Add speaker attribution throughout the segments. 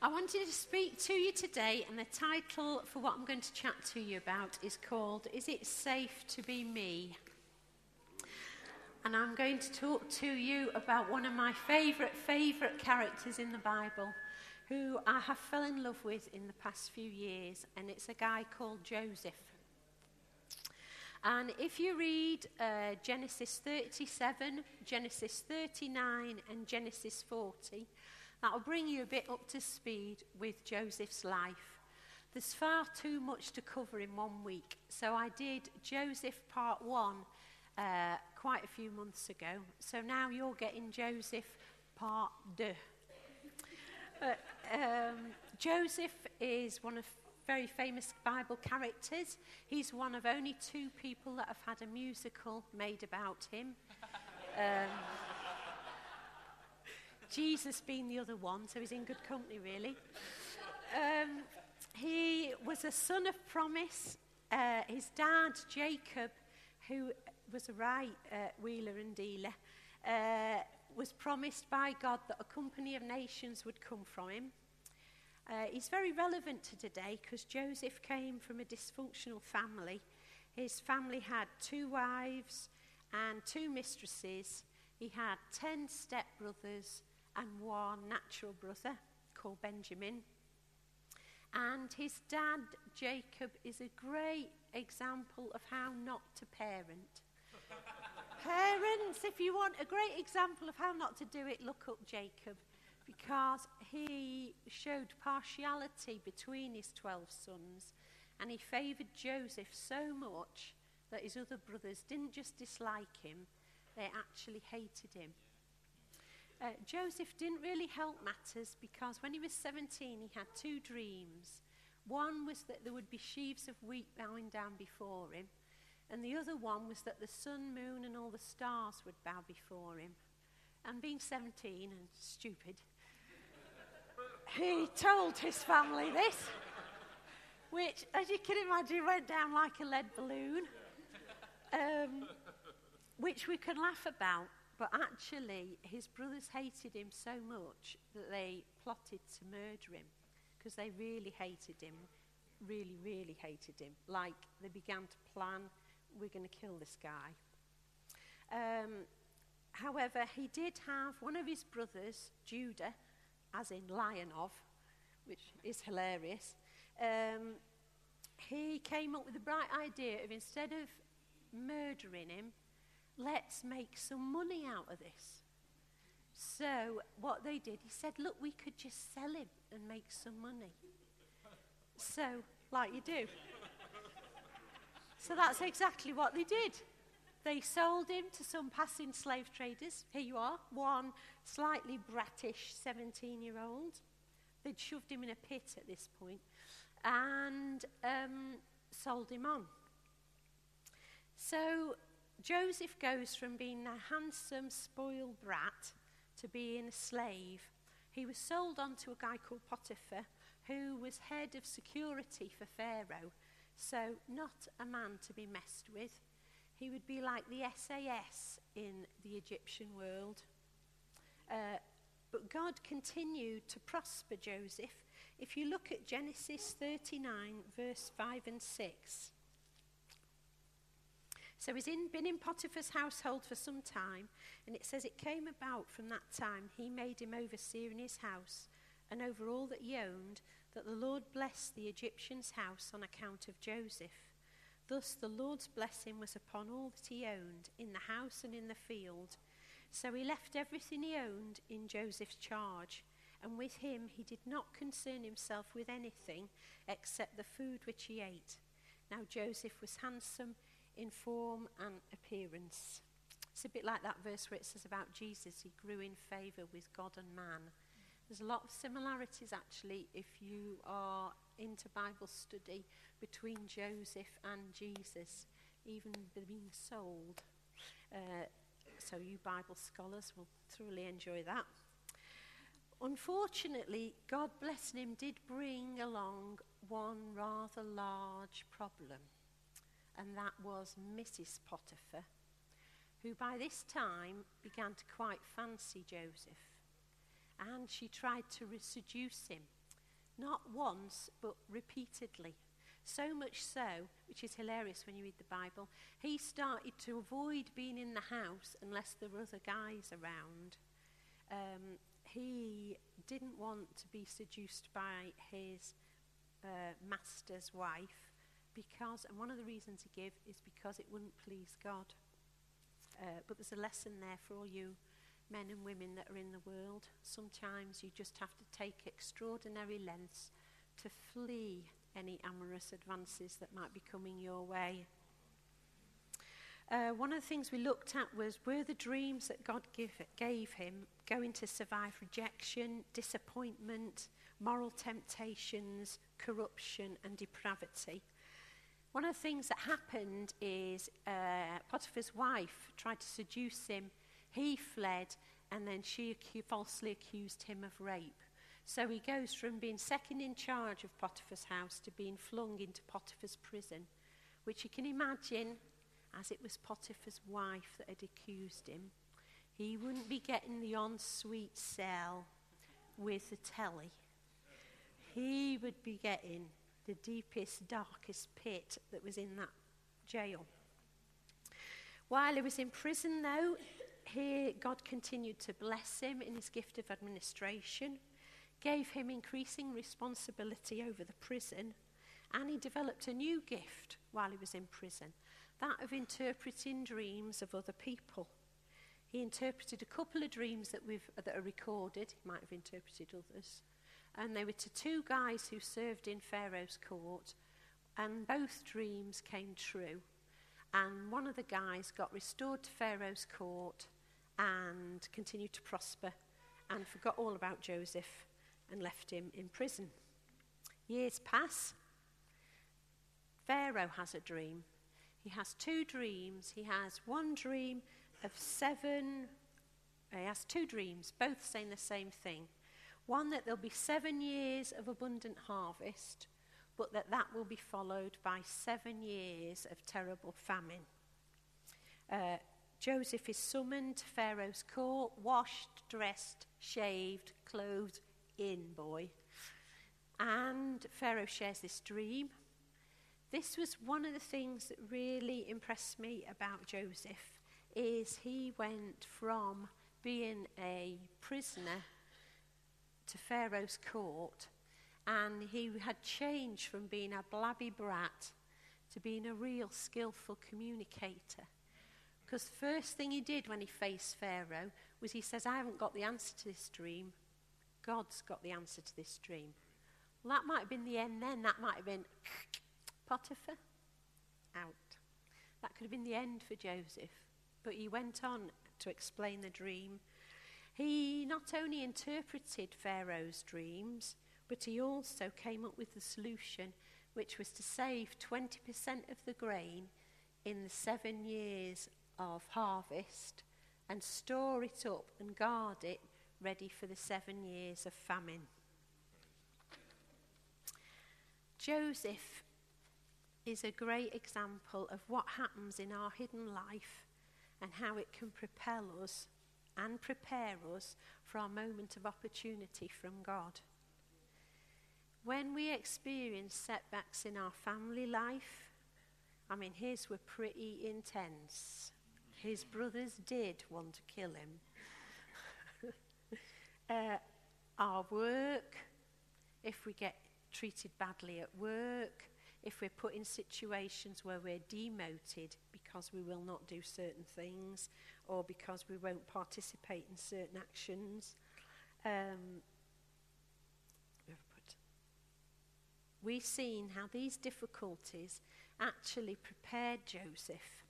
Speaker 1: I wanted to speak to you today, and the title for what I'm going to chat to you about is called Is It Safe to Be Me? And I'm going to talk to you about one of my favourite, favourite characters in the Bible who I have fell in love with in the past few years, and it's a guy called Joseph. And if you read uh, Genesis 37, Genesis 39, and Genesis 40, that will bring you a bit up to speed with Joseph's life. There's far too much to cover in one week, so I did Joseph part one uh, quite a few months ago. So now you're getting Joseph part deux. Um, Joseph is one of very famous Bible characters. He's one of only two people that have had a musical made about him. Um, Jesus being the other one, so he's in good company, really. Um, he was a son of promise. Uh, his dad, Jacob, who was a right uh, wheeler and dealer, uh, was promised by God that a company of nations would come from him. Uh, he's very relevant to today because Joseph came from a dysfunctional family. His family had two wives and two mistresses. He had ten stepbrothers and one natural brother called Benjamin. And his dad, Jacob, is a great example of how not to parent. Parents, if you want a great example of how not to do it, look up Jacob because he showed partiality between his 12 sons and he favoured Joseph so much that his other brothers didn't just dislike him, they actually hated him. Uh, Joseph didn't really help matters because when he was 17, he had two dreams. One was that there would be sheaves of wheat bowing down before him, and the other one was that the sun, moon, and all the stars would bow before him. And being 17 and stupid, he told his family this, which, as you can imagine, went down like a lead balloon, um, which we can laugh about. But actually, his brothers hated him so much that they plotted to murder him because they really hated him, really, really hated him. Like they began to plan, we're going to kill this guy. Um, however, he did have one of his brothers, Judah, as in lion of, which is hilarious. Um, he came up with the bright idea of instead of murdering him, let's make some money out of this. So, what they did, he said, Look, we could just sell him and make some money. So, like you do. So, that's exactly what they did. They sold him to some passing slave traders. Here you are, one slightly brattish 17 year old. They'd shoved him in a pit at this point and um, sold him on. So Joseph goes from being a handsome, spoiled brat to being a slave. He was sold on to a guy called Potiphar, who was head of security for Pharaoh, so not a man to be messed with. He would be like the SAS in the Egyptian world. Uh, but God continued to prosper Joseph. If you look at Genesis 39, verse 5 and 6, so he's in, been in Potiphar's household for some time, and it says it came about from that time he made him overseer in his house and over all that he owned, that the Lord blessed the Egyptian's house on account of Joseph. Thus the Lord's blessing was upon all that he owned, in the house and in the field. So he left everything he owned in Joseph's charge, and with him he did not concern himself with anything except the food which he ate. Now Joseph was handsome in form and appearance. It's a bit like that verse where it says about Jesus, he grew in favour with God and man. There's a lot of similarities actually if you are into Bible study between Joseph and Jesus, even being sold. Uh, so, you Bible scholars will thoroughly enjoy that. Unfortunately, God blessing him did bring along one rather large problem and that was Mrs. Potiphar, who by this time began to quite fancy Joseph. And she tried to seduce him. Not once, but repeatedly. So much so, which is hilarious when you read the Bible, he started to avoid being in the house unless there were other guys around. Um, he didn't want to be seduced by his uh, master's wife because, and one of the reasons he gave is because it wouldn't please God. Uh, but there's a lesson there for all you men and women that are in the world. Sometimes you just have to take extraordinary lengths to flee any amorous advances that might be coming your way. Uh, one of the things we looked at was were the dreams that God give, gave him going to survive rejection, disappointment, moral temptations, corruption, and depravity. One of the things that happened is uh, Potiphar's wife tried to seduce him. He fled, and then she acu- falsely accused him of rape. So he goes from being second in charge of Potiphar's house to being flung into Potiphar's prison, which you can imagine, as it was Potiphar's wife that had accused him, he wouldn't be getting the ensuite cell with the telly. He would be getting the deepest, darkest pit that was in that jail. While he was in prison, though, he, God continued to bless him in his gift of administration gave him increasing responsibility over the prison, and he developed a new gift while he was in prison that of interpreting dreams of other people. He interpreted a couple of dreams that, we've, that are recorded, he might have interpreted others, and they were to two guys who served in Pharaoh's court, and both dreams came true. And one of the guys got restored to Pharaoh's court and continued to prosper and forgot all about Joseph and left him in prison. Years pass. Pharaoh has a dream. He has two dreams. He has one dream of seven, he has two dreams, both saying the same thing. One that there'll be seven years of abundant harvest, but that that will be followed by seven years of terrible famine. Uh, Joseph is summoned to Pharaoh's court, washed, dressed, shaved, clothed, in, boy. And Pharaoh shares this dream. This was one of the things that really impressed me about Joseph is he went from being a prisoner to Pharaoh's court and he had changed from being a blabby brat to being a real skillful communicator. Because the first thing he did when he faced Pharaoh was he says, I haven't got the answer to this dream. God's got the answer to this dream. Well, that might have been the end then. That might have been Potiphar out. That could have been the end for Joseph. But he went on to explain the dream. He not only interpreted Pharaoh's dreams, but he also came up with the solution, which was to save 20% of the grain in the seven years of harvest and store it up and guard it ready for the seven years of famine. Joseph is a great example of what happens in our hidden life and how it can propel us and prepare us for our moment of opportunity from God. When we experience setbacks in our family life, I mean, his were pretty intense. His brothers did want to kill him uh, our work, if we get treated badly at work, if we're put in situations where we're demoted because we will not do certain things or because we won't participate in certain actions. Um, we've seen how these difficulties actually prepared Joseph.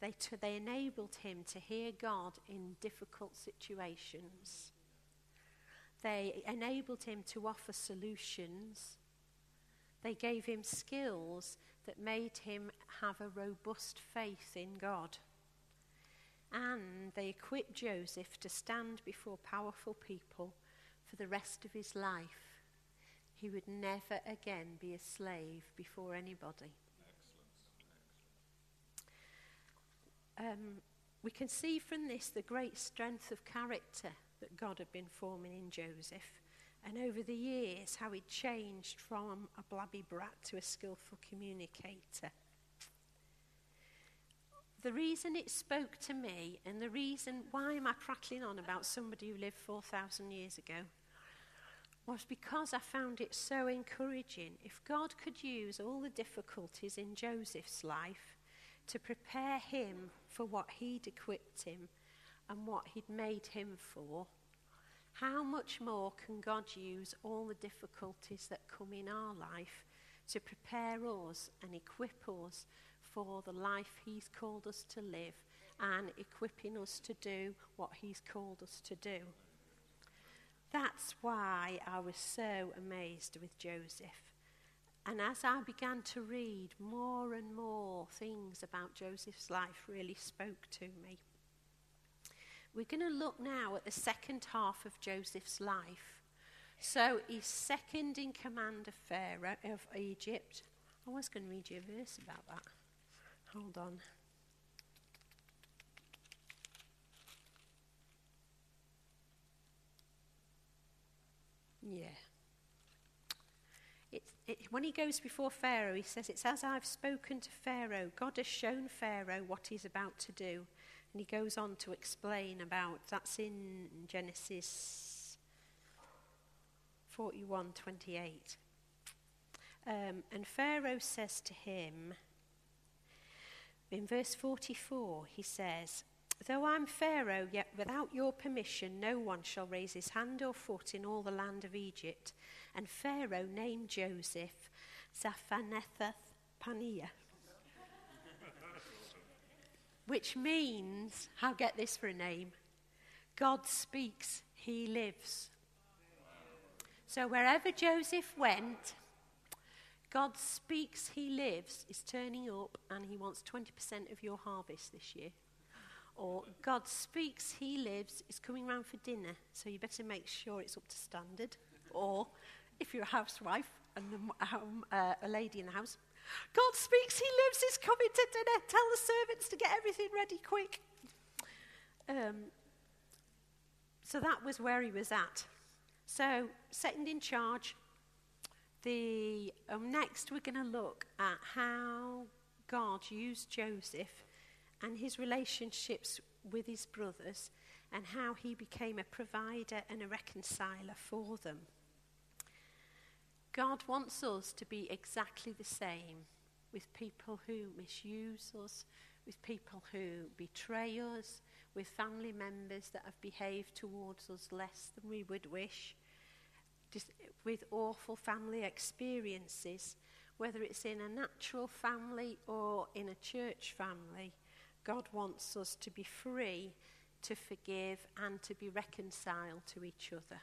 Speaker 1: They, t- they enabled him to hear God in difficult situations. They enabled him to offer solutions. They gave him skills that made him have a robust faith in God. And they equipped Joseph to stand before powerful people for the rest of his life. He would never again be a slave before anybody. Um, we can see from this the great strength of character that God had been forming in Joseph and over the years how he'd changed from a blabby brat to a skillful communicator. The reason it spoke to me, and the reason why am I prattling on about somebody who lived 4,000 years ago, was because I found it so encouraging. If God could use all the difficulties in Joseph's life to prepare him for what he'd equipped him and what he'd made him for, how much more can God use all the difficulties that come in our life to prepare us and equip us for the life He's called us to live and equipping us to do what He's called us to do? That's why I was so amazed with Joseph. And as I began to read, more and more things about Joseph's life really spoke to me. We're going to look now at the second half of Joseph's life. So he's second in command of Pharaoh of Egypt. I was going to read you a verse about that. Hold on. Yeah. It, it, when he goes before Pharaoh, he says, It's as I've spoken to Pharaoh. God has shown Pharaoh what he's about to do. And he goes on to explain about that's in Genesis 41 28. Um, and Pharaoh says to him, in verse 44, he says, Though I'm Pharaoh, yet without your permission, no one shall raise his hand or foot in all the land of Egypt. And Pharaoh named Joseph Zaphanetheth Paneah which means, I'll get this for a name God speaks, he lives. So wherever Joseph went, God speaks, he lives, is turning up, and he wants 20% of your harvest this year. Or God speaks, he lives, is coming round for dinner, so you better make sure it's up to standard. Or if you're a housewife and um, uh, a lady in the house, God speaks, He lives, is coming to dinner. Tell the servants to get everything ready quick. Um, so that was where he was at. So, second in charge, the um, next we're going to look at how God used Joseph and his relationships with his brothers and how he became a provider and a reconciler for them. God wants us to be exactly the same with people who misuse us, with people who betray us, with family members that have behaved towards us less than we would wish, just with awful family experiences, whether it's in a natural family or in a church family. God wants us to be free to forgive and to be reconciled to each other.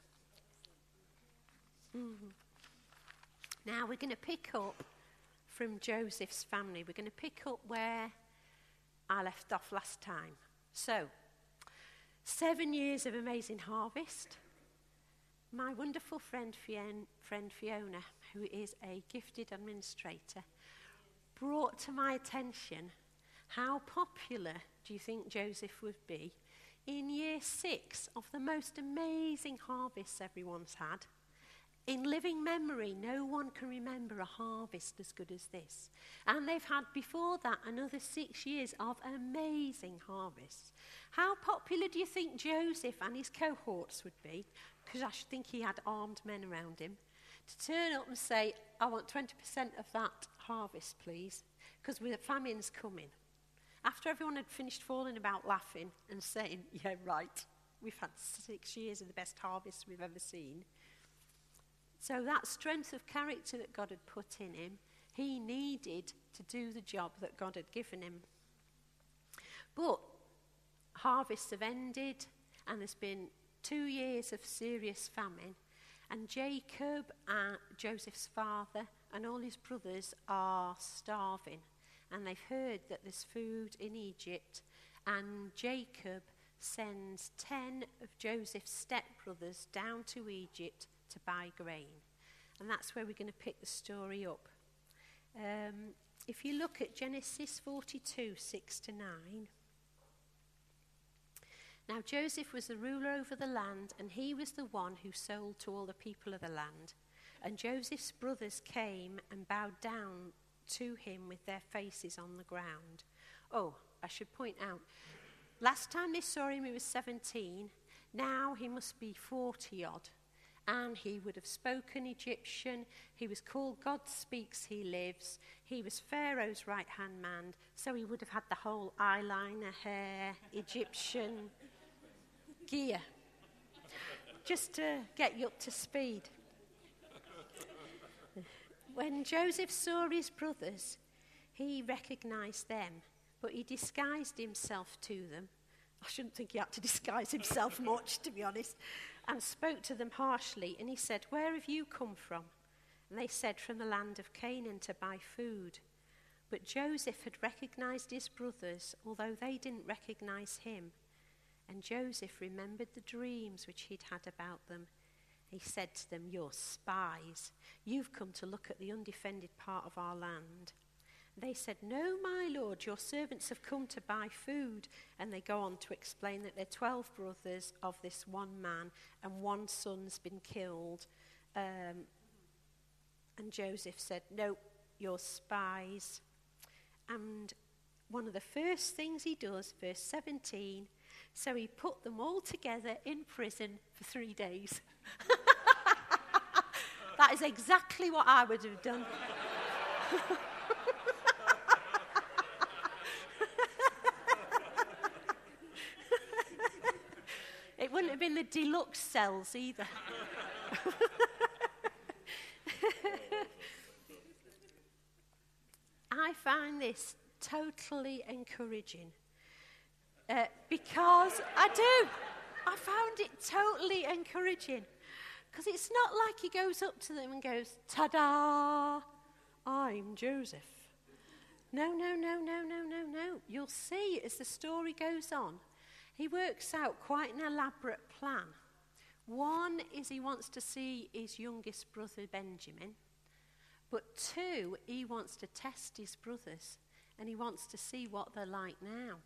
Speaker 1: Mm-hmm. Now we're going to pick up from Joseph's family. We're going to pick up where I left off last time. So, seven years of amazing harvest. My wonderful friend, friend Fiona, who is a gifted administrator, brought to my attention how popular do you think Joseph would be in year six of the most amazing harvests everyone's had? In living memory, no one can remember a harvest as good as this. And they've had before that another six years of amazing harvests. How popular do you think Joseph and his cohorts would be? Because I think he had armed men around him. To turn up and say, I want 20% of that harvest, please, because the famine's coming. After everyone had finished falling about laughing and saying, Yeah, right, we've had six years of the best harvest we've ever seen. So, that strength of character that God had put in him, he needed to do the job that God had given him. But harvests have ended, and there's been two years of serious famine. And Jacob, uh, Joseph's father, and all his brothers are starving. And they've heard that there's food in Egypt. And Jacob sends 10 of Joseph's stepbrothers down to Egypt to buy grain. And that's where we're going to pick the story up. Um, if you look at Genesis 42 6 to 9, Now Joseph was the ruler over the land, and he was the one who sold to all the people of the land. And Joseph's brothers came and bowed down to him with their faces on the ground. Oh, I should point out, last time they saw him, he was 17. Now he must be 40 odd. And he would have spoken Egyptian. He was called God Speaks, He Lives. He was Pharaoh's right hand man. So he would have had the whole eyeliner, hair, Egyptian gear. Just to get you up to speed. When Joseph saw his brothers, he recognized them, but he disguised himself to them. I shouldn't think he had to disguise himself much, to be honest, and spoke to them harshly. And he said, Where have you come from? And they said, From the land of Canaan to buy food. But Joseph had recognized his brothers, although they didn't recognize him. And Joseph remembered the dreams which he'd had about them. He said to them, You're spies. You've come to look at the undefended part of our land. They said, No, my lord, your servants have come to buy food. And they go on to explain that they're 12 brothers of this one man, and one son's been killed. Um, and Joseph said, No, you're spies. And one of the first things he does, verse 17, so he put them all together in prison for three days. that is exactly what I would have done. it wouldn't have been the deluxe cells either. I find this totally encouraging uh, because I do. I found it totally encouraging. Because it's not like he goes up to them and goes, Ta da, I'm Joseph. No, no, no, no, no, no, no. You'll see as the story goes on, he works out quite an elaborate plan. One is he wants to see his youngest brother Benjamin, but two, he wants to test his brothers and he wants to see what they're like now.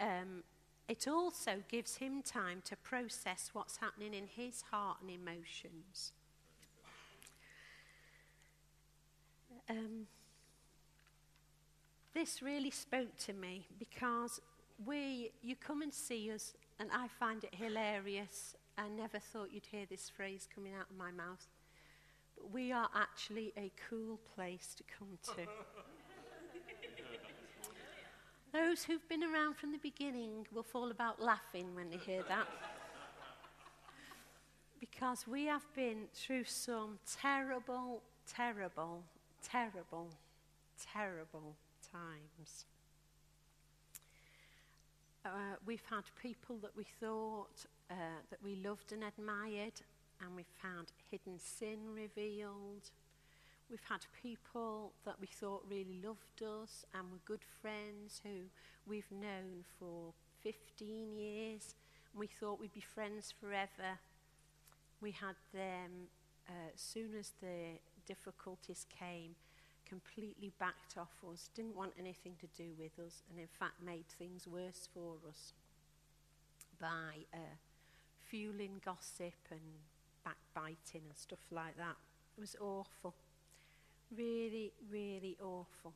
Speaker 1: Um, it also gives him time to process what's happening in his heart and emotions. Um, this really spoke to me because we, you come and see us, and I find it hilarious. I never thought you'd hear this phrase coming out of my mouth. But we are actually a cool place to come to. Those who've been around from the beginning will fall about laughing when they hear that. because we have been through some terrible, terrible, terrible, terrible times. Uh, we've had people that we thought uh, that we loved and admired, and we've found hidden sin revealed. We've had people that we thought really loved us and were good friends who we've known for 15 years. And we thought we'd be friends forever. We had them, uh, as soon as the difficulties came, completely backed off us, didn't want anything to do with us, and in fact made things worse for us by uh, fueling gossip and backbiting and stuff like that. It was awful. Really, really awful.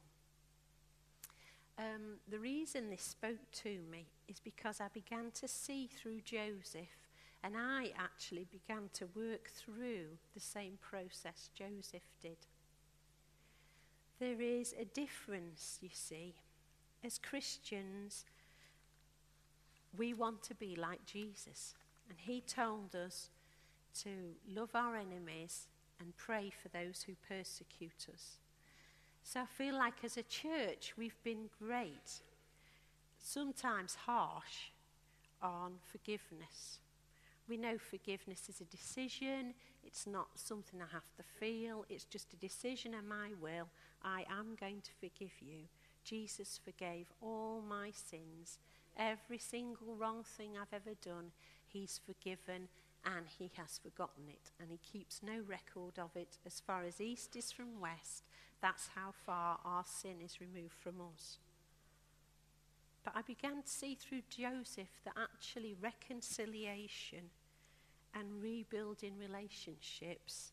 Speaker 1: Um, the reason this spoke to me is because I began to see through Joseph, and I actually began to work through the same process Joseph did. There is a difference, you see. As Christians, we want to be like Jesus. And he told us to love our enemies and pray for those who persecute us. So I feel like as a church, we've been great, sometimes harsh, on forgiveness. We know forgiveness is a decision, it's not something I have to feel, it's just a decision of my will. I am going to forgive you. Jesus forgave all my sins, every single wrong thing I've ever done, He's forgiven and he has forgotten it, and he keeps no record of it. As far as east is from west, that's how far our sin is removed from us. But I began to see through Joseph that actually reconciliation and rebuilding relationships,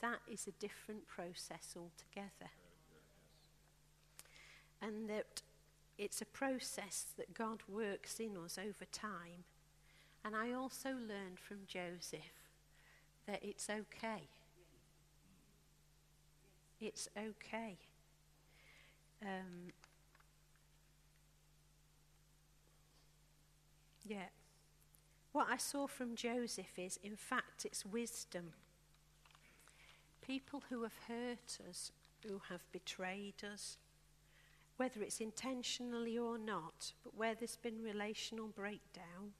Speaker 1: that is a different process altogether. And that it's a process that God works in us over time. And I also learned from Joseph that it's okay. It's okay. Um, yeah. What I saw from Joseph is, in fact, it's wisdom. People who have hurt us, who have betrayed us, whether it's intentionally or not, but where there's been relational breakdown,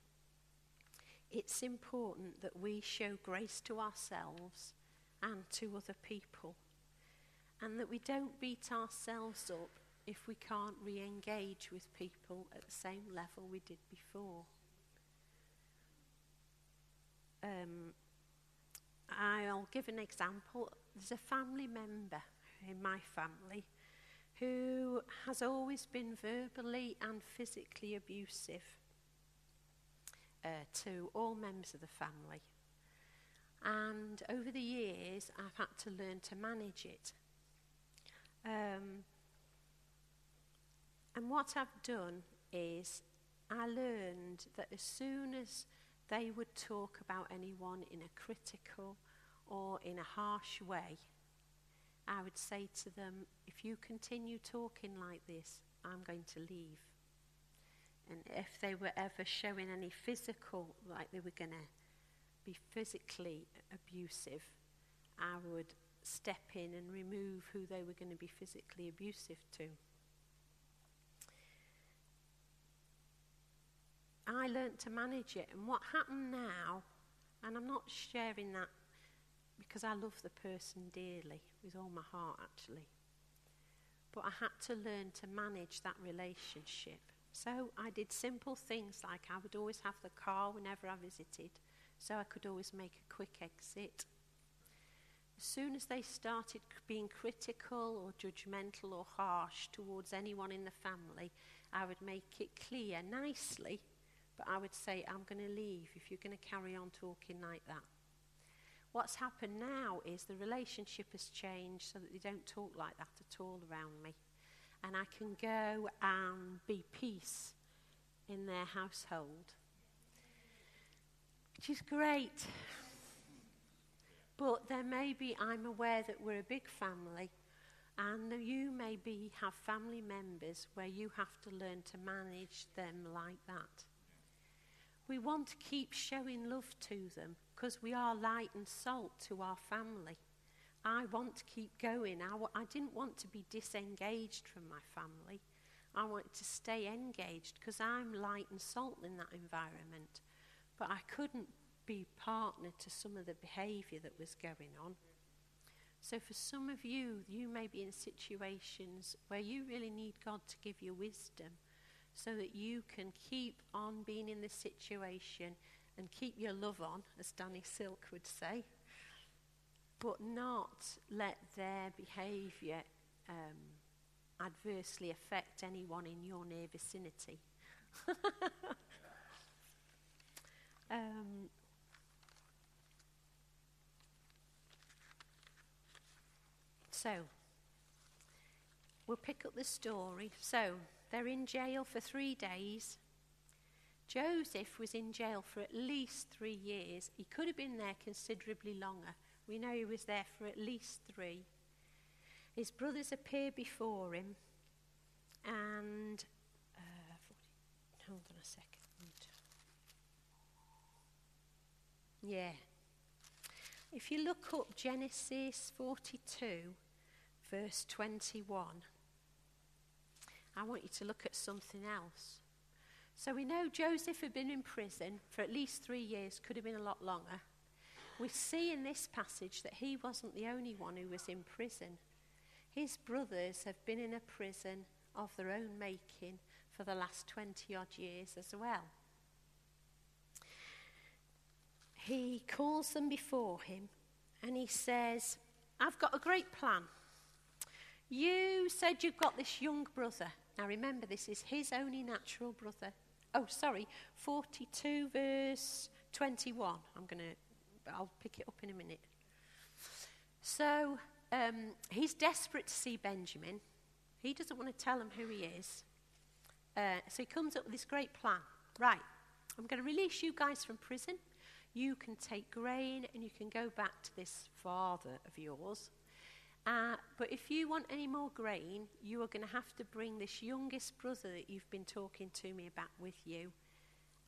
Speaker 1: it's important that we show grace to ourselves and to other people. And that we don't beat ourselves up if we can't re engage with people at the same level we did before. Um, I'll give an example. There's a family member in my family who has always been verbally and physically abusive uh, to all members of the family. And over the years, I've had to learn to manage it. Um, and what I've done is I learned that as soon as they would talk about anyone in a critical or in a harsh way, I would say to them, if you continue talking like this, I'm going to leave. And if they were ever showing any physical, like they were going to be physically abusive, I would step in and remove who they were going to be physically abusive to. I learnt to manage it. And what happened now, and I'm not sharing that because I love the person dearly, with all my heart actually. But I had to learn to manage that relationship. So I did simple things like I would always have the car whenever I visited, so I could always make a quick exit. As soon as they started being critical or judgmental or harsh towards anyone in the family, I would make it clear nicely, but I would say, I'm going to leave if you're going to carry on talking like that. What's happened now is the relationship has changed so that they don't talk like that at all around me and I can go and be peace in their household, which is great. But there may be, I'm aware that we're a big family, and you maybe have family members where you have to learn to manage them like that. We want to keep showing love to them because we are light and salt to our family. I want to keep going. I w- I didn't want to be disengaged from my family. I wanted to stay engaged because I'm light and salt in that environment. But I couldn't be partner to some of the behaviour that was going on. So, for some of you, you may be in situations where you really need God to give you wisdom so that you can keep on being in the situation and keep your love on, as Danny Silk would say but not let their behaviour um, adversely affect anyone in your near vicinity. um, so, we'll pick up the story. So, they're in jail for three days. Joseph was in jail for at least three years. He could have been there considerably longer. We know he was there for at least three. His brothers appear before him, and uh, hold on a second. Yeah. If you look up Genesis 42, verse 21, I want you to look at something else. So we know Joseph had been in prison for at least three years, could have been a lot longer we see in this passage that he wasn't the only one who was in prison. His brothers have been in a prison of their own making for the last 20 odd years as well. He calls them before him and he says, I've got a great plan. You said you've got this young brother Now remember, this is his only natural brother. Oh, sorry, 42 verse 21. I'm going to, I'll pick it up in a minute. So um, he's desperate to see Benjamin. He doesn't want to tell him who he is. Uh, so he comes up with this great plan. Right, I'm going to release you guys from prison. You can take grain and you can go back to this father of yours. Uh, but if you want any more grain, you are going to have to bring this youngest brother that you've been talking to me about with you.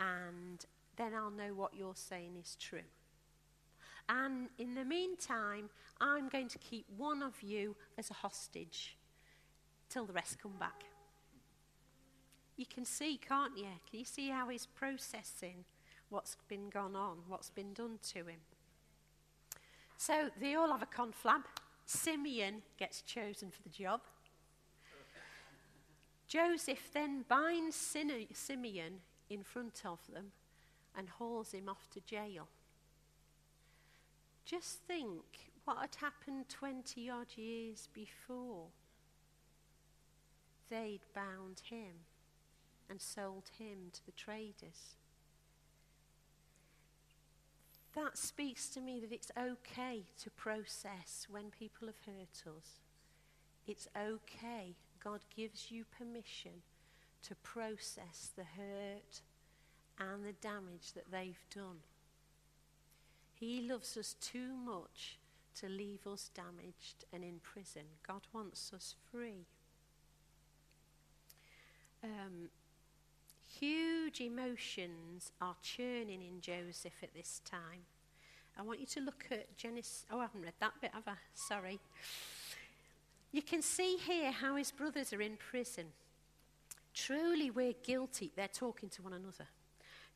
Speaker 1: And then I'll know what you're saying is true. And in the meantime, I'm going to keep one of you as a hostage till the rest come back. You can see, can't you? Can you see how he's processing what's been gone on, what's been done to him? So they all have a conflab. Simeon gets chosen for the job. Joseph then binds Simeon in front of them and hauls him off to jail. Just think what had happened 20 odd years before. They'd bound him and sold him to the traders. That speaks to me that it's okay to process when people have hurt us. It's okay. God gives you permission to process the hurt and the damage that they've done. He loves us too much to leave us damaged and in prison. God wants us free. Um, huge emotions are churning in Joseph at this time. I want you to look at Genesis. Oh, I haven't read that bit, have I? Sorry. You can see here how his brothers are in prison. Truly, we're guilty. They're talking to one another.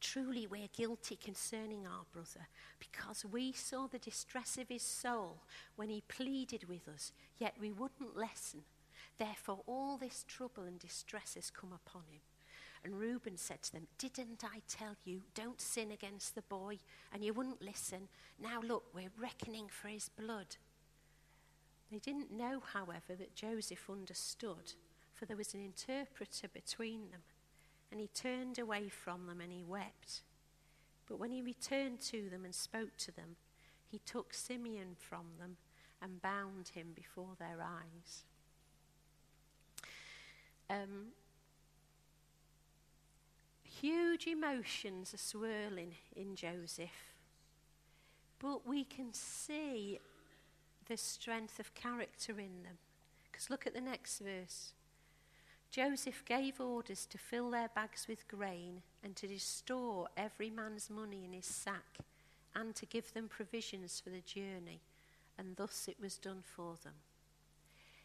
Speaker 1: Truly, we're guilty concerning our brother, because we saw the distress of his soul when he pleaded with us, yet we wouldn't listen. Therefore, all this trouble and distress has come upon him. And Reuben said to them, Didn't I tell you, don't sin against the boy? And you wouldn't listen. Now look, we're reckoning for his blood. They didn't know, however, that Joseph understood, for there was an interpreter between them. And he turned away from them and he wept. But when he returned to them and spoke to them, he took Simeon from them and bound him before their eyes. Um, huge emotions are swirling in Joseph, but we can see the strength of character in them. Because look at the next verse. Joseph gave orders to fill their bags with grain and to store every man's money in his sack and to give them provisions for the journey, and thus it was done for them.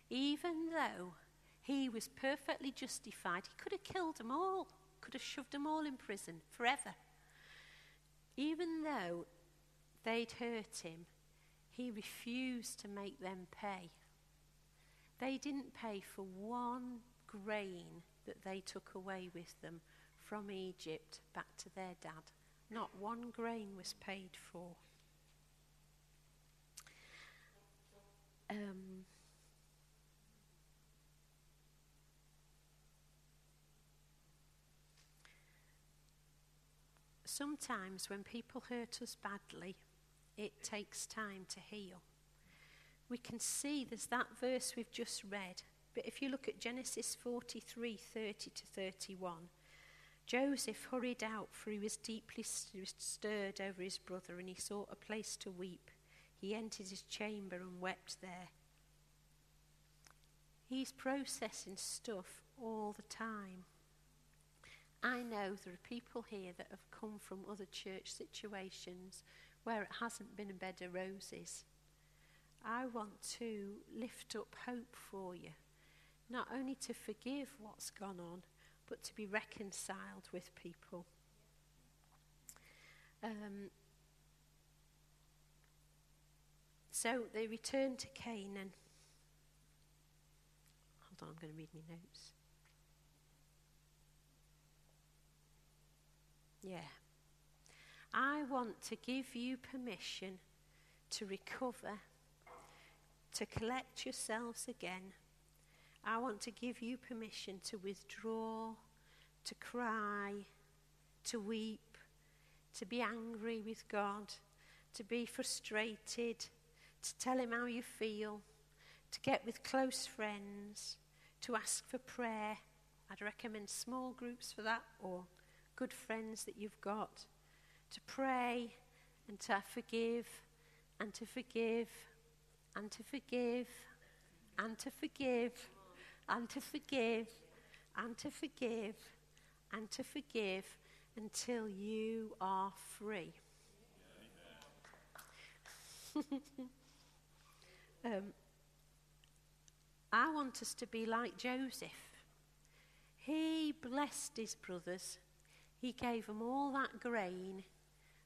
Speaker 1: Even though he was perfectly justified, he could have killed them all could have shoved them all in prison forever. Even though they'd hurt him, he refused to make them pay. They didn't pay for one grain that they took away with them from Egypt back to their dad. Not one grain was paid for. Um, sometimes when people hurt us badly, it takes time to heal. We can see there's that verse we've just read, but if you look at Genesis 43 30 to 31, Joseph hurried out, for he was deeply stirred over his brother, and he sought a place to weep. He entered his chamber and wept there. He's processing stuff all the time. I know there are people here that have come from other church situations where it hasn't been a bed of roses. I want to lift up hope for you, not only to forgive what's gone on, but to be reconciled with people. Um, so they returned to Canaan. Hold on, I'm going to read my notes. Yeah. I want to give you permission to recover, to collect yourselves again, I want to give you permission to withdraw, to cry, to weep, to be angry with God, to be frustrated, to tell Him how you feel, to get with close friends, to ask for prayer. I'd recommend small groups for that or good friends that you've got. To pray and to forgive and to forgive and to forgive and to forgive and to forgive and to forgive and to forgive until you are free. um, I want us to be like Joseph. He blessed his brothers. He gave them all that grain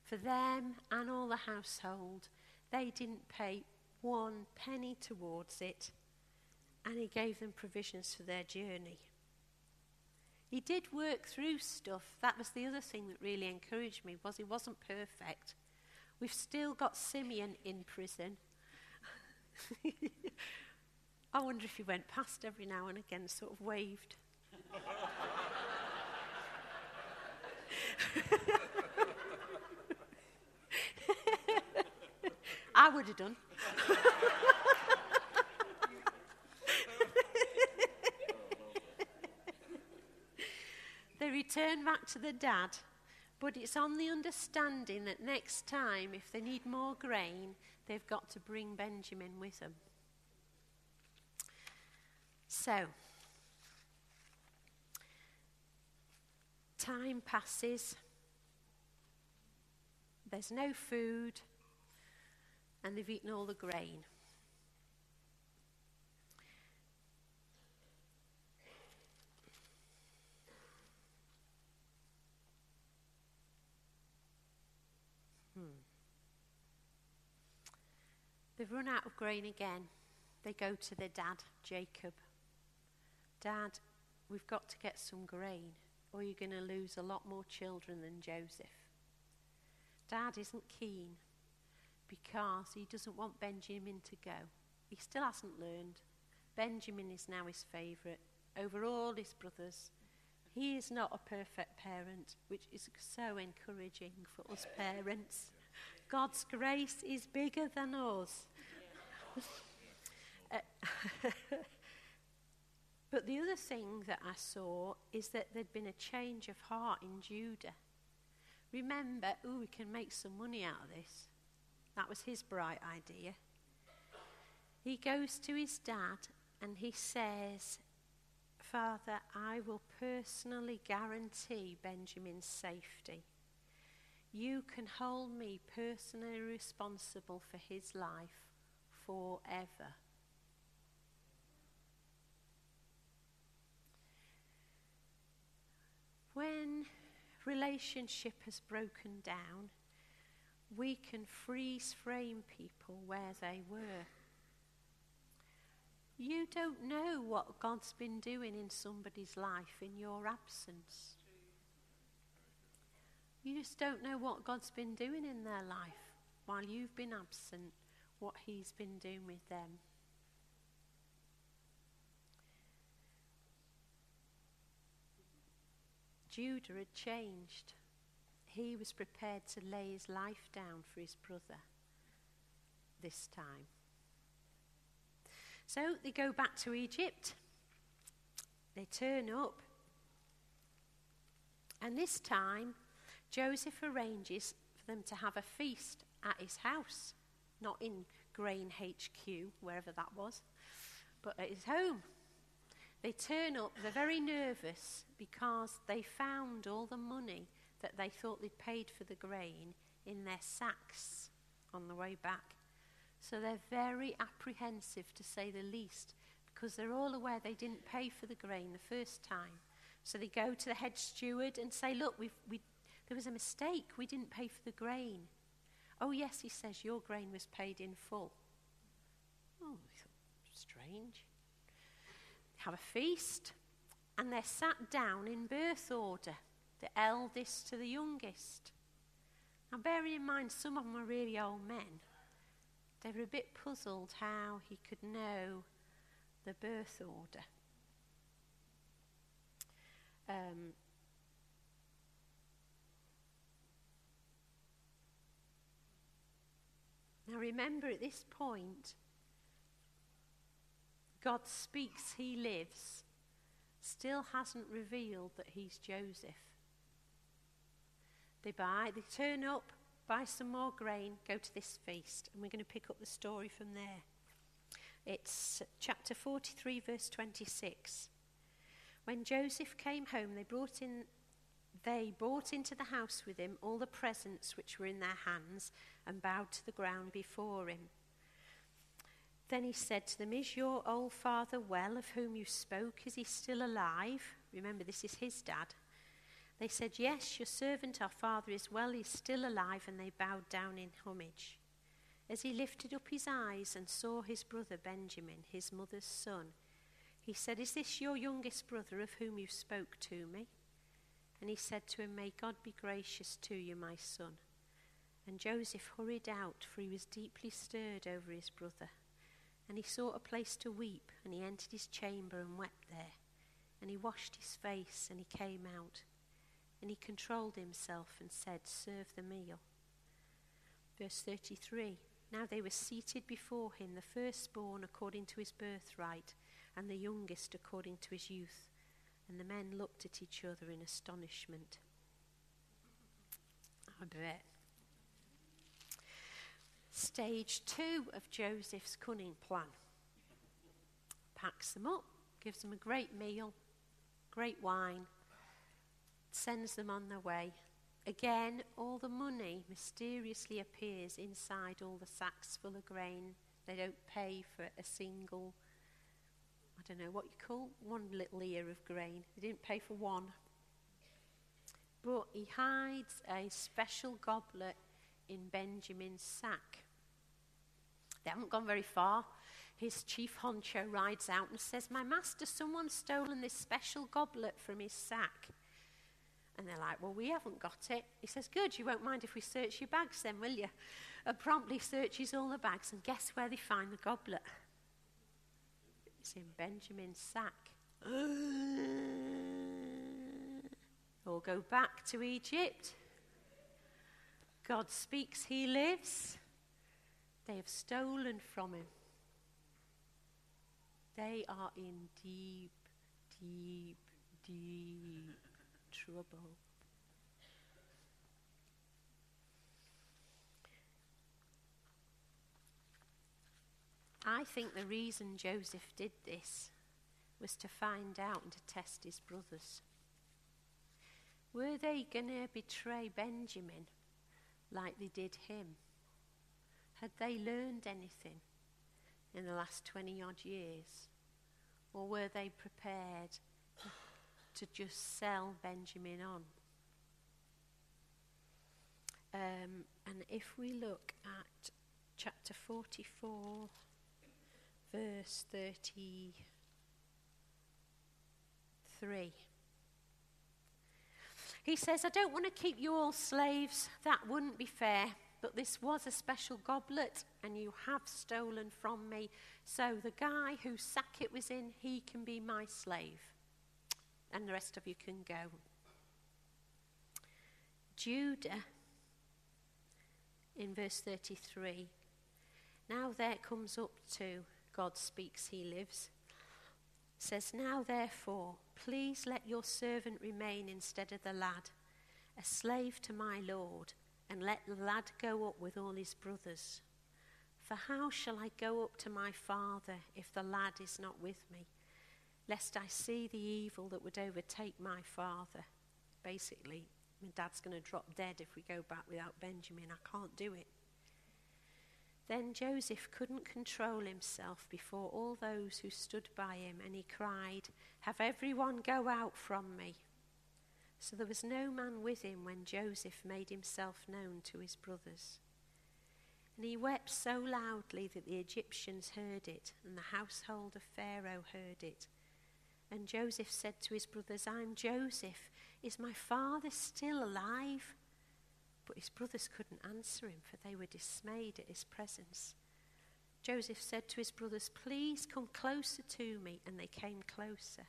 Speaker 1: for them and all the household. They didn't pay one penny towards it and he gave them provisions for their journey. He did work through stuff. That was the other thing that really encouraged me was he wasn't perfect. We've still got Simeon in prison. I wonder if he went past every now and again, sort of waved. I would have done. return back to the dad, but it's on the understanding that next time, if they need more grain, they've got to bring Benjamin with them. So, time passes, there's no food, and they've eaten all the grain. They've run out of grain again. They go to their dad, Jacob. Dad, we've got to get some grain, or you're going to lose a lot more children than Joseph. Dad isn't keen because he doesn't want Benjamin to go. He still hasn't learned. Benjamin is now his favourite over all his brothers. He is not a perfect parent, which is so encouraging for us parents. God's grace is bigger than us. uh, but the other thing that I saw is that there'd been a change of heart in Judah. Remember, oh, we can make some money out of this. That was his bright idea. He goes to his dad and he says, Father, I will personally guarantee Benjamin's safety. You can hold me personally responsible for his life forever. When relationship has broken down, we can freeze frame people where they were. You don't know what God's been doing in somebody's life in your absence. You just don't know what God's been doing in their life while you've been absent, what He's been doing with them. Judah had changed. He was prepared to lay his life down for his brother this time. So they go back to Egypt. They turn up. And this time, Joseph arranges for them to have a feast at his house, not in Grain HQ, wherever that was, but at his home. They turn up, they're very nervous because they found all the money that they thought they'd paid for the grain in their sacks on the way back. So they're very apprehensive, to say the least, because they're all aware they didn't pay for the grain the first time. So they go to the head steward and say, Look, we've, we, there was a mistake. We didn't pay for the grain. Oh, yes, he says, your grain was paid in full. Oh, strange. Have a feast, and they're sat down in birth order, the eldest to the youngest. Now, bearing in mind, some of them were really old men. They were a bit puzzled how he could know the birth order. Um, now remember at this point, God speaks, he lives, still hasn't revealed that he's Joseph. They buy, they turn up, buy some more grain, go to this feast, and we're going to pick up the story from there. It's chapter 43, verse 26. When Joseph came home, they brought in they brought into the house with him all the presents which were in their hands and bowed to the ground before him. Then he said to them, Is your old father well, of whom you spoke? Is he still alive? Remember, this is his dad. They said, Yes, your servant, our father, is well, he's still alive, and they bowed down in homage. As he lifted up his eyes and saw his brother Benjamin, his mother's son, he said, Is this your youngest brother of whom you spoke to me? And he said to him, May God be gracious to you, my son. And Joseph hurried out, for he was deeply stirred over his brother. And he sought a place to weep, and he entered his chamber and wept there. And he washed his face, and he came out. And he controlled himself and said, Serve the meal. Verse 33 Now they were seated before him, the firstborn according to his birthright, and the youngest according to his youth. And the men looked at each other in astonishment. I bet. Stage two of Joseph's cunning plan packs them up, gives them a great meal, great wine, sends them on their way. Again, all the money mysteriously appears inside all the sacks full of grain. They don't pay for a single, I don't know what you call one little ear of grain. They didn't pay for one. But he hides a special goblet in Benjamin's sack. They haven't gone very far. His chief honcho rides out and says, My master, someone's stolen this special goblet from his sack. And they're like, Well, we haven't got it. He says, Good, you won't mind if we search your bags then, will you? And promptly searches all the bags, and guess where they find the goblet? It's in Benjamin's sack. or go back to Egypt. God speaks, he lives. They have stolen from him. They are in deep, deep, deep trouble. I think the reason Joseph did this was to find out and to test his brothers. Were they going to betray Benjamin like they did him? Had they learned anything in the last 20 odd years? Or were they prepared to just sell Benjamin on. Um, and if we look at chapter 44, verse 33, he says, I don't want to keep you all slaves. That wouldn't be fair. But this was a special goblet, and you have stolen from me. So the guy whose sack it was in, he can be my slave and the rest of you can go. Judah, in verse 33, now there comes up to God speaks, he lives, says, Now therefore, please let your servant remain instead of the lad, a slave to my Lord, and let the lad go up with all his brothers. For how shall I go up to my father if the lad is not with me? lest I see the evil that would overtake my father. Basically, my dad's going to drop dead if we go back without Benjamin. I can't do it. Then Joseph couldn't control himself before all those who stood by him, and he cried, Have everyone go out from me. So there was no man with him when Joseph made himself known to his brothers. And he wept so loudly that the Egyptians heard it, and the household of Pharaoh heard it. And Joseph said to his brothers, I'm Joseph. Is my father still alive? But his brothers couldn't answer him, for they were dismayed at his presence. Joseph said to his brothers, Please come closer to me. And they came closer.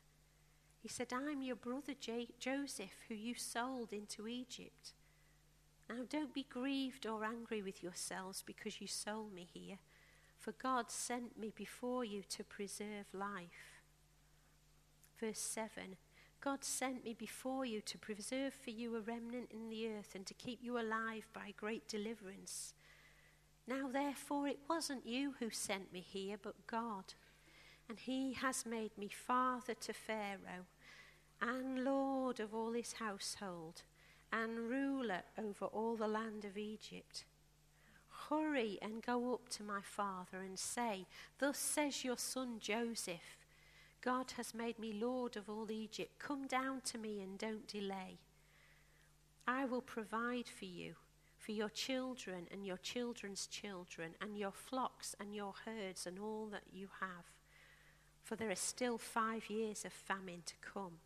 Speaker 1: He said, I'm your brother J- Joseph, who you sold into Egypt. Now don't be grieved or angry with yourselves because you sold me here, for God sent me before you to preserve life. Verse 7 God sent me before you to preserve for you a remnant in the earth and to keep you alive by great deliverance. Now, therefore, it wasn't you who sent me here, but God. And he has made me father to Pharaoh and Lord of all his household, and ruler over all the land of Egypt. Hurry and go up to my father and say, Thus says your son Joseph, God has made me Lord of all Egypt. Come down to me and don't delay. I will provide for you, for your children and your children's children, and your flocks and your herds and all that you have. For there are still five years of famine to come.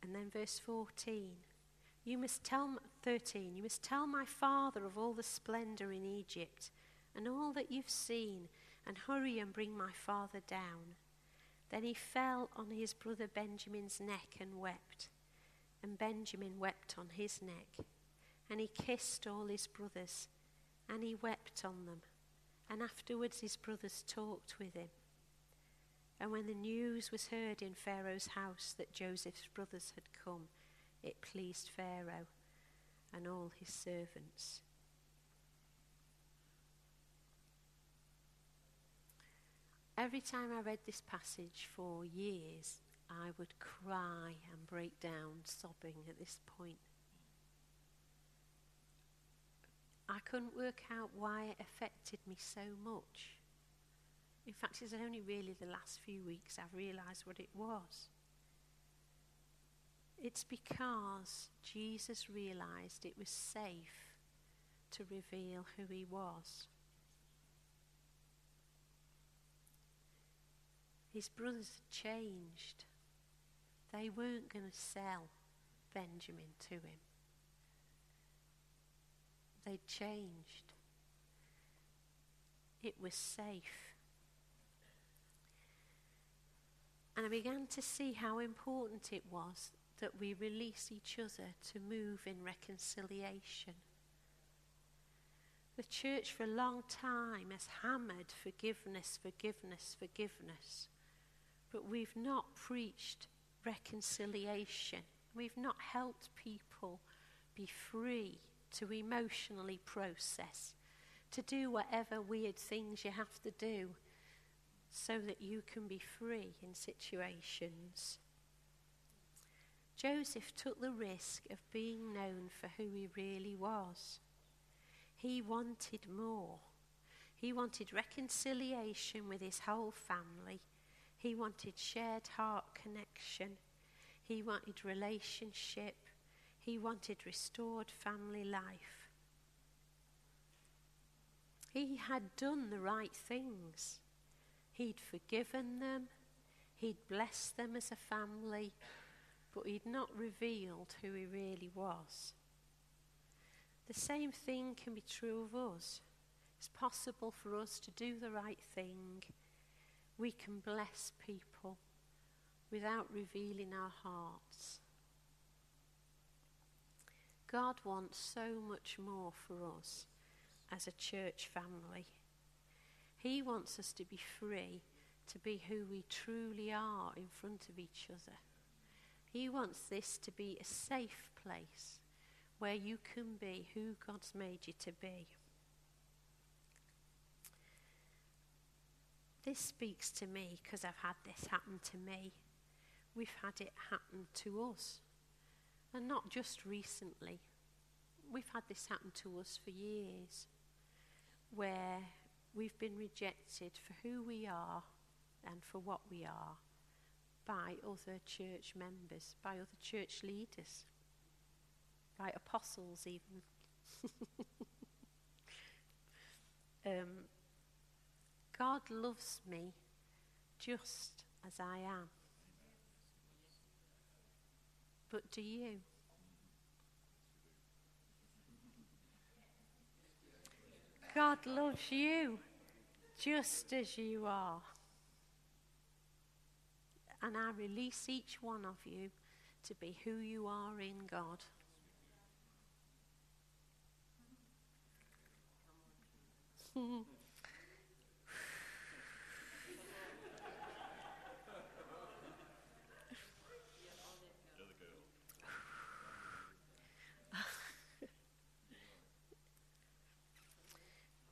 Speaker 1: And then verse 14. You must tell, 13, you must tell my father of all the splendor in Egypt and all that you've seen, and hurry and bring my father down. Then he fell on his brother Benjamin's neck and wept. And Benjamin wept on his neck. And he kissed all his brothers, and he wept on them. And afterwards his brothers talked with him. And when the news was heard in Pharaoh's house that Joseph's brothers had come, it pleased Pharaoh and all his servants. Every time I read this passage for years, I would cry and break down sobbing at this point. I couldn't work out why it affected me so much. In fact, it's only really the last few weeks I've realised what it was. It's because Jesus realised it was safe to reveal who he was. His brothers had changed. They weren't going to sell Benjamin to him. They'd changed. It was safe. And I began to see how important it was that we release each other to move in reconciliation. The church for a long time has hammered forgiveness, forgiveness, forgiveness, but we've not preached reconciliation. We've not helped people be free to emotionally process, to do whatever weird things you have to do so that you can be free in situations. Joseph took the risk of being known for who he really was. He wanted more. He wanted reconciliation with his whole family. He wanted shared heart connection. He wanted relationship. He wanted restored family life. He had done the right things. He'd forgiven them, he'd blessed them as a family, but he'd not revealed who he really was. The same thing can be true of us. It's possible for us to do the right thing. We can bless people without revealing our hearts. God wants so much more for us as a church family. He wants us to be free to be who we truly are in front of each other. He wants this to be a safe place where you can be who God's made you to be. This speaks to me because I've had this happen to me. We've had it happen to us. And not just recently. We've had this happen to us for years. Where we've been rejected for who we are and for what we are by other church members, by other church leaders, by apostles, even. um, God loves me just as I am. But do you? God loves you just as you are. And I release each one of you to be who you are in God.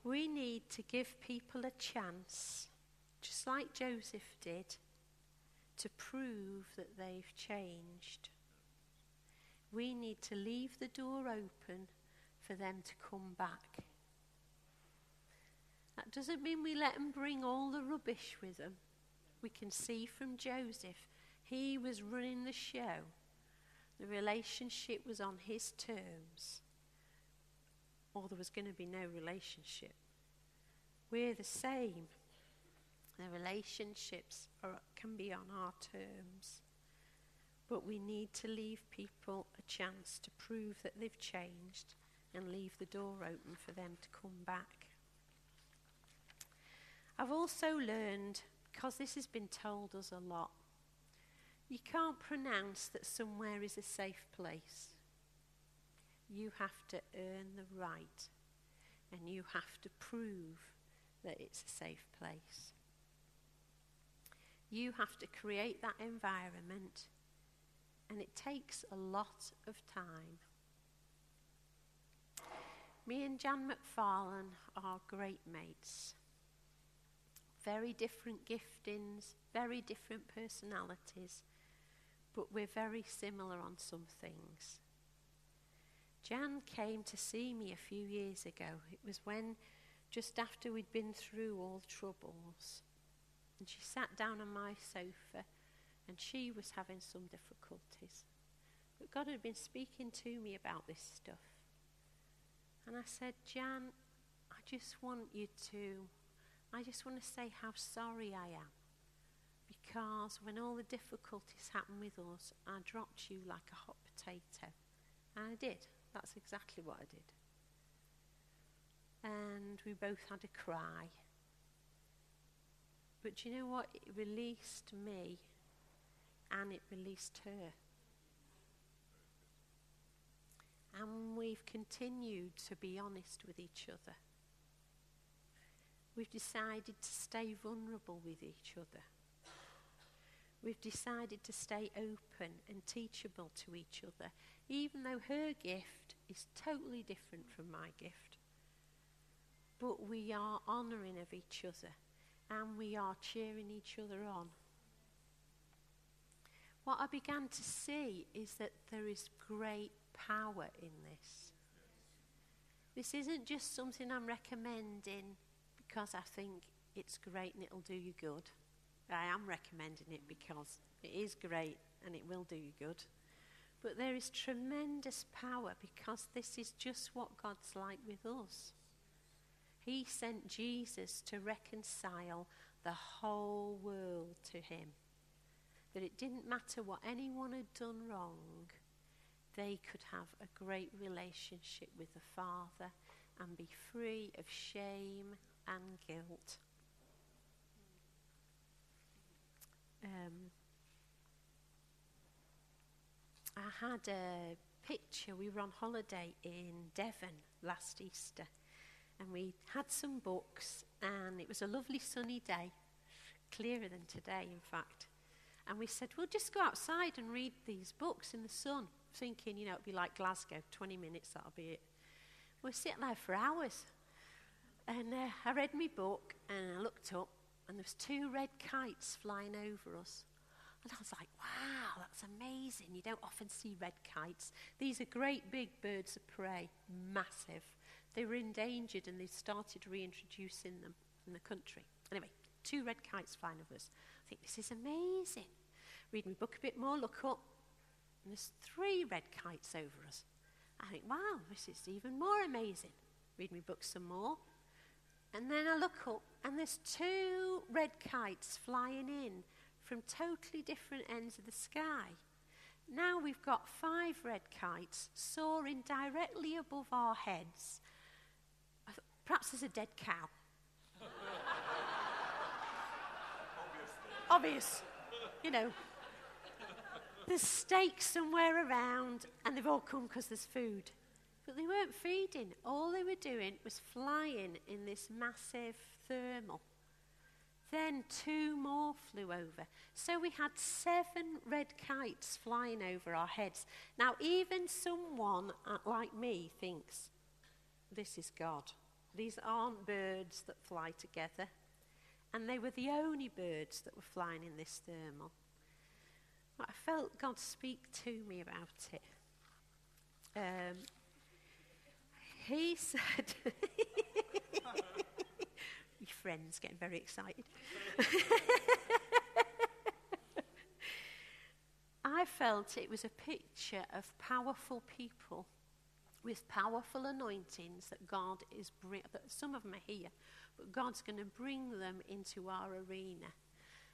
Speaker 1: we need to give people a chance, just like Joseph did, to prove that they've changed. We need to leave the door open for them to come back. That doesn't mean we let them bring all the rubbish with them. We can see from Joseph, he was running the show. The relationship was on his terms or there was going to be no relationship. We're the same. The relationships are, can be on our terms. But we need to leave people a chance to prove that they've changed and leave the door open for them to come back. I've also learned, because this has been told us a lot, you can't pronounce that somewhere is a safe place. You have to earn the right and you have to prove that it's a safe place. You have to create that environment, and it takes a lot of time. Me and Jan McFarlane are great mates. Very different giftings, very different personalities, but we're very similar on some things. Jan came to see me a few years ago. It was when, just after we'd been through all the troubles, and she sat down on my sofa and she was having some difficulties. But God had been speaking to me about this stuff. And I said, Jan, I just want you to, I just want to say how sorry I am. Because when all the difficulties happened with us, I dropped you like a hot potato. And I did. That's exactly what I did. And we both had a cry. But you know what? It released me and it released her. And we've continued to be honest with each other. We've decided to stay vulnerable with each other. We've decided to stay open and teachable to each other, even though her gift is totally different from my gift. But we are honouring of each other and we are cheering each other on. What I began to see is that there is great power in this. This isn't just something I'm recommending because I think it's great and it'll do you good. I am recommending it because it is great and it will do you good. But there is tremendous power because this is just what God's like with us. He sent Jesus to reconcile the whole world to Him. That it didn't matter what anyone had done wrong, they could have a great relationship with the Father and be free of shame and guilt. Um, I had a picture. We were on holiday in Devon last Easter, and we had some books, and it was a lovely sunny day, clearer than today, in fact. And we said, we'll just go outside and read these books in the sun, thinking, you know, it'd be like Glasgow, 20 minutes, that'll be it. We are sitting there for hours. And uh, I read my book, and I looked up, and there was two red kites flying over us. And I was like, wow, that's amazing. You don't often see red kites. These are great big birds of prey, massive. They were endangered and they started reintroducing them in the country. Anyway, two red kites flying over us. I think this is amazing. Read my book a bit more, look up, and there's three red kites over us. I think, wow, this is even more amazing. Read my book some more. And then I look up, and there's two red kites flying in from totally different ends of the sky. Now we've got five red kites soaring directly above our heads. Perhaps there's a dead cow. Obvious. You know, there's steak somewhere around, and they've all come because there's food. But they weren't feeding. All they were doing was flying in this massive thermal. Then two more flew over. So we had seven red kites flying over our heads. Now, even someone uh, like me thinks, this is God. These aren't birds that fly together. And they were the only birds that were flying in this thermal. But I felt God speak to me about it. Um, he said, friend's getting very excited. I felt it was a picture of powerful people with powerful anointings that God is bring, that some of them are here, but God's going to bring them into our arena.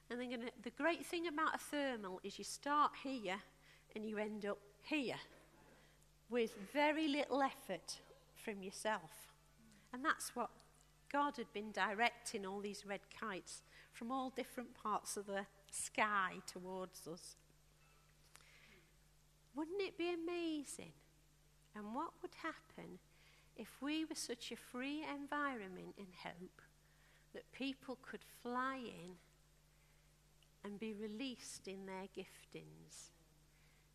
Speaker 1: And they're gonna, the great thing about a thermal is you start here and you end up here with very little effort from yourself. And that's what God had been directing all these red kites from all different parts of the sky towards us. Wouldn't it be amazing? And what would happen if we were such a free environment in hope that people could fly in and be released in their giftings,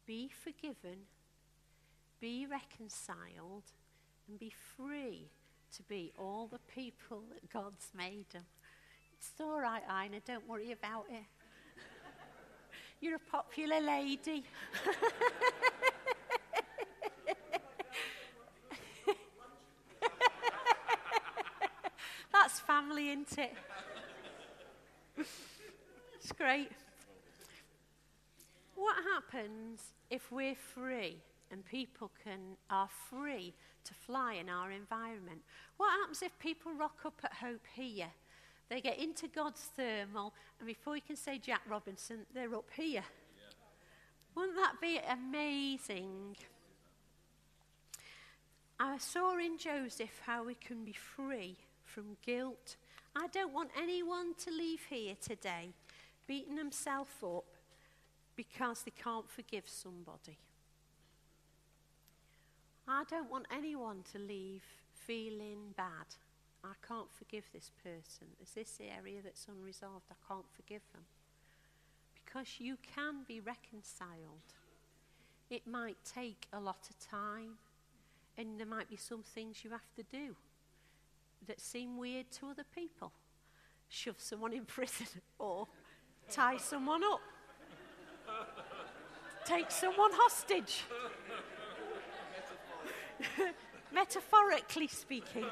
Speaker 1: be forgiven, be reconciled, and be free to be all the people that God's made them. It's all right, Ina, don't worry about it. You're a popular lady. That's family, isn't it? it's great. What happens if we're free and people can, are free to fly in our environment? What happens if people rock up at Hope here? They get into God's thermal, and before you can say Jack Robinson, they're up here. Wouldn't that be amazing? I saw in Joseph how we can be free from guilt. I don't want anyone to leave here today beating themselves up because they can't forgive somebody. I don't want anyone to leave feeling bad. I can't forgive this person. There's this the area that's unresolved. I can't forgive them. Because you can be reconciled. It might take a lot of time, and there might be some things you have to do that seem weird to other people. Shove someone in prison or tie someone up, take someone hostage. Metaphorically speaking.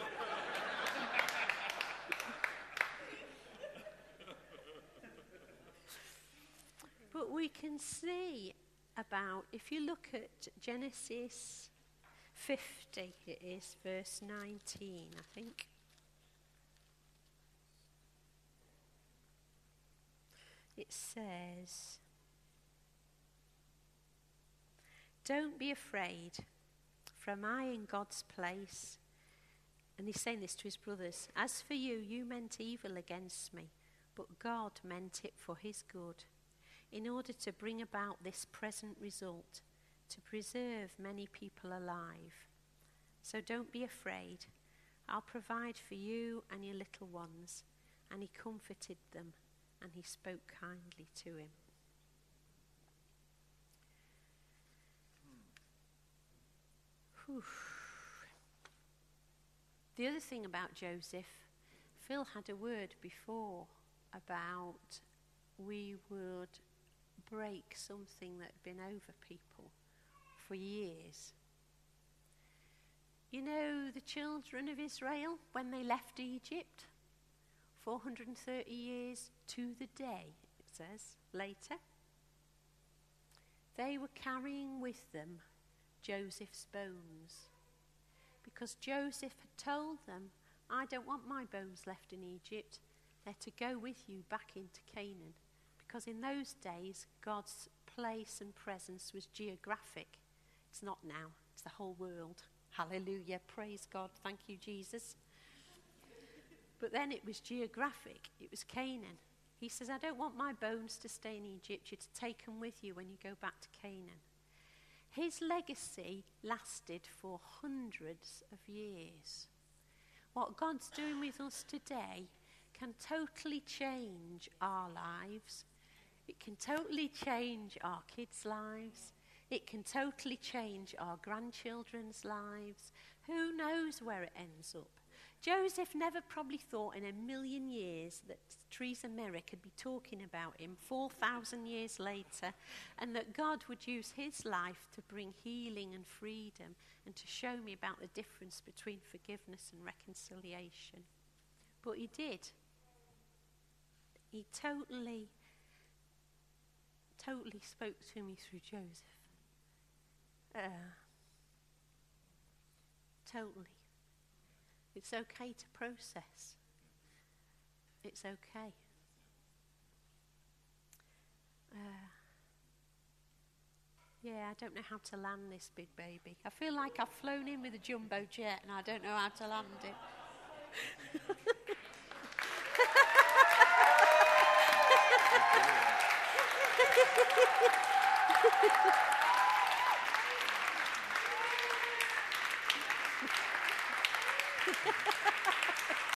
Speaker 1: but we can see about, if you look at Genesis 50, it is verse 19, I think. It says, Don't be afraid for am I in God's place? And he's saying this to his brothers As for you, you meant evil against me, but God meant it for his good, in order to bring about this present result, to preserve many people alive. So don't be afraid. I'll provide for you and your little ones. And he comforted them, and he spoke kindly to him. Whew. The other thing about Joseph, Phil had a word before about we would break something that had been over people for years. You know, the children of Israel, when they left Egypt, 430 years to the day, it says, later, they were carrying with them Joseph's bones. Because Joseph had told them, I don't want my bones left in Egypt. They're to go with you back into Canaan. Because in those days, God's place and presence was geographic. It's not now, it's the whole world. Hallelujah. Praise God. Thank you, Jesus. But then it was geographic, it was Canaan. He says, I don't want my bones to stay in Egypt. You're to take them with you when you go back to Canaan. His legacy lasted for hundreds of years. What God's doing with us today can totally change our lives. It can totally change our kids' lives. It can totally change our grandchildren's lives. Who knows where it ends up? Joseph never probably thought in a million years that Theresa Merrick could be talking about him 4,000 years later and that God would use his life to bring healing and freedom and to show me about the difference between forgiveness and reconciliation. But he did. He totally, totally spoke to me through Joseph. Uh, totally. It's okay to process. It's okay. Uh, yeah, I don't know how to land this big baby. I feel like I've flown in with a jumbo jet and I don't know how to land it.